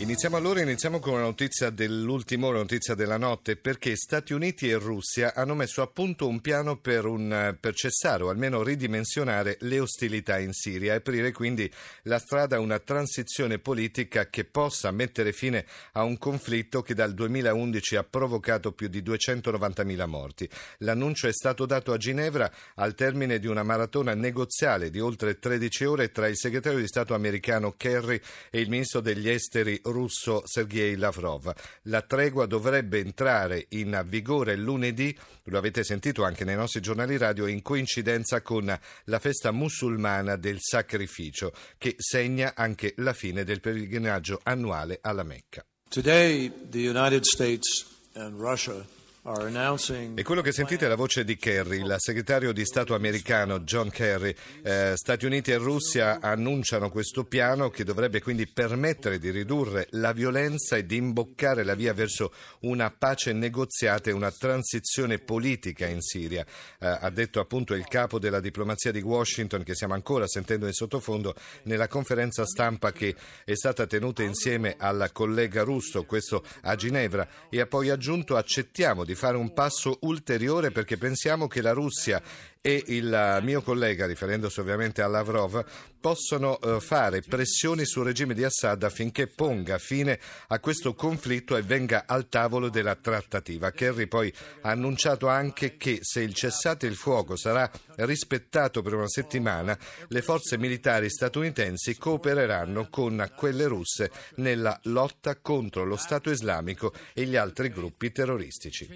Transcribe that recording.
Iniziamo allora, iniziamo con una notizia dell'ultimo ora, notizia della notte, perché Stati Uniti e Russia hanno messo a punto un piano per, un, per, cessare o almeno ridimensionare le ostilità in Siria e aprire quindi la strada a una transizione politica che possa mettere fine a un conflitto che dal 2011 ha provocato più di 290.000 morti. L'annuncio è stato dato a Ginevra al termine di una maratona negoziale di oltre 13 ore tra il segretario di Stato americano Kerry e il ministro degli esteri russo Sergei Lavrov. La tregua dovrebbe entrare in vigore lunedì, lo avete sentito anche nei nostri giornali radio, in coincidenza con la festa musulmana del sacrificio, che segna anche la fine del pellegrinaggio annuale alla Mecca. Today the United States and Russia e quello che sentite è la voce di Kerry, il segretario di Stato americano John Kerry. Eh, Stati Uniti e Russia annunciano questo piano che dovrebbe quindi permettere di ridurre la violenza e di imboccare la via verso una pace negoziata e una transizione politica in Siria. Eh, ha detto appunto il capo della diplomazia di Washington, che stiamo ancora sentendo in sottofondo, nella conferenza stampa che è stata tenuta insieme al collega russo, questo a Ginevra, e ha poi aggiunto accettiamo di fare un passo ulteriore perché pensiamo che la Russia e il mio collega, riferendosi ovviamente a Lavrov, possono eh, fare pressioni sul regime di Assad affinché ponga fine a questo conflitto e venga al tavolo della trattativa. Kerry poi ha annunciato anche che se il cessate il fuoco sarà rispettato per una settimana, le forze militari statunitensi coopereranno con quelle russe nella lotta contro lo Stato islamico e gli altri gruppi terroristici.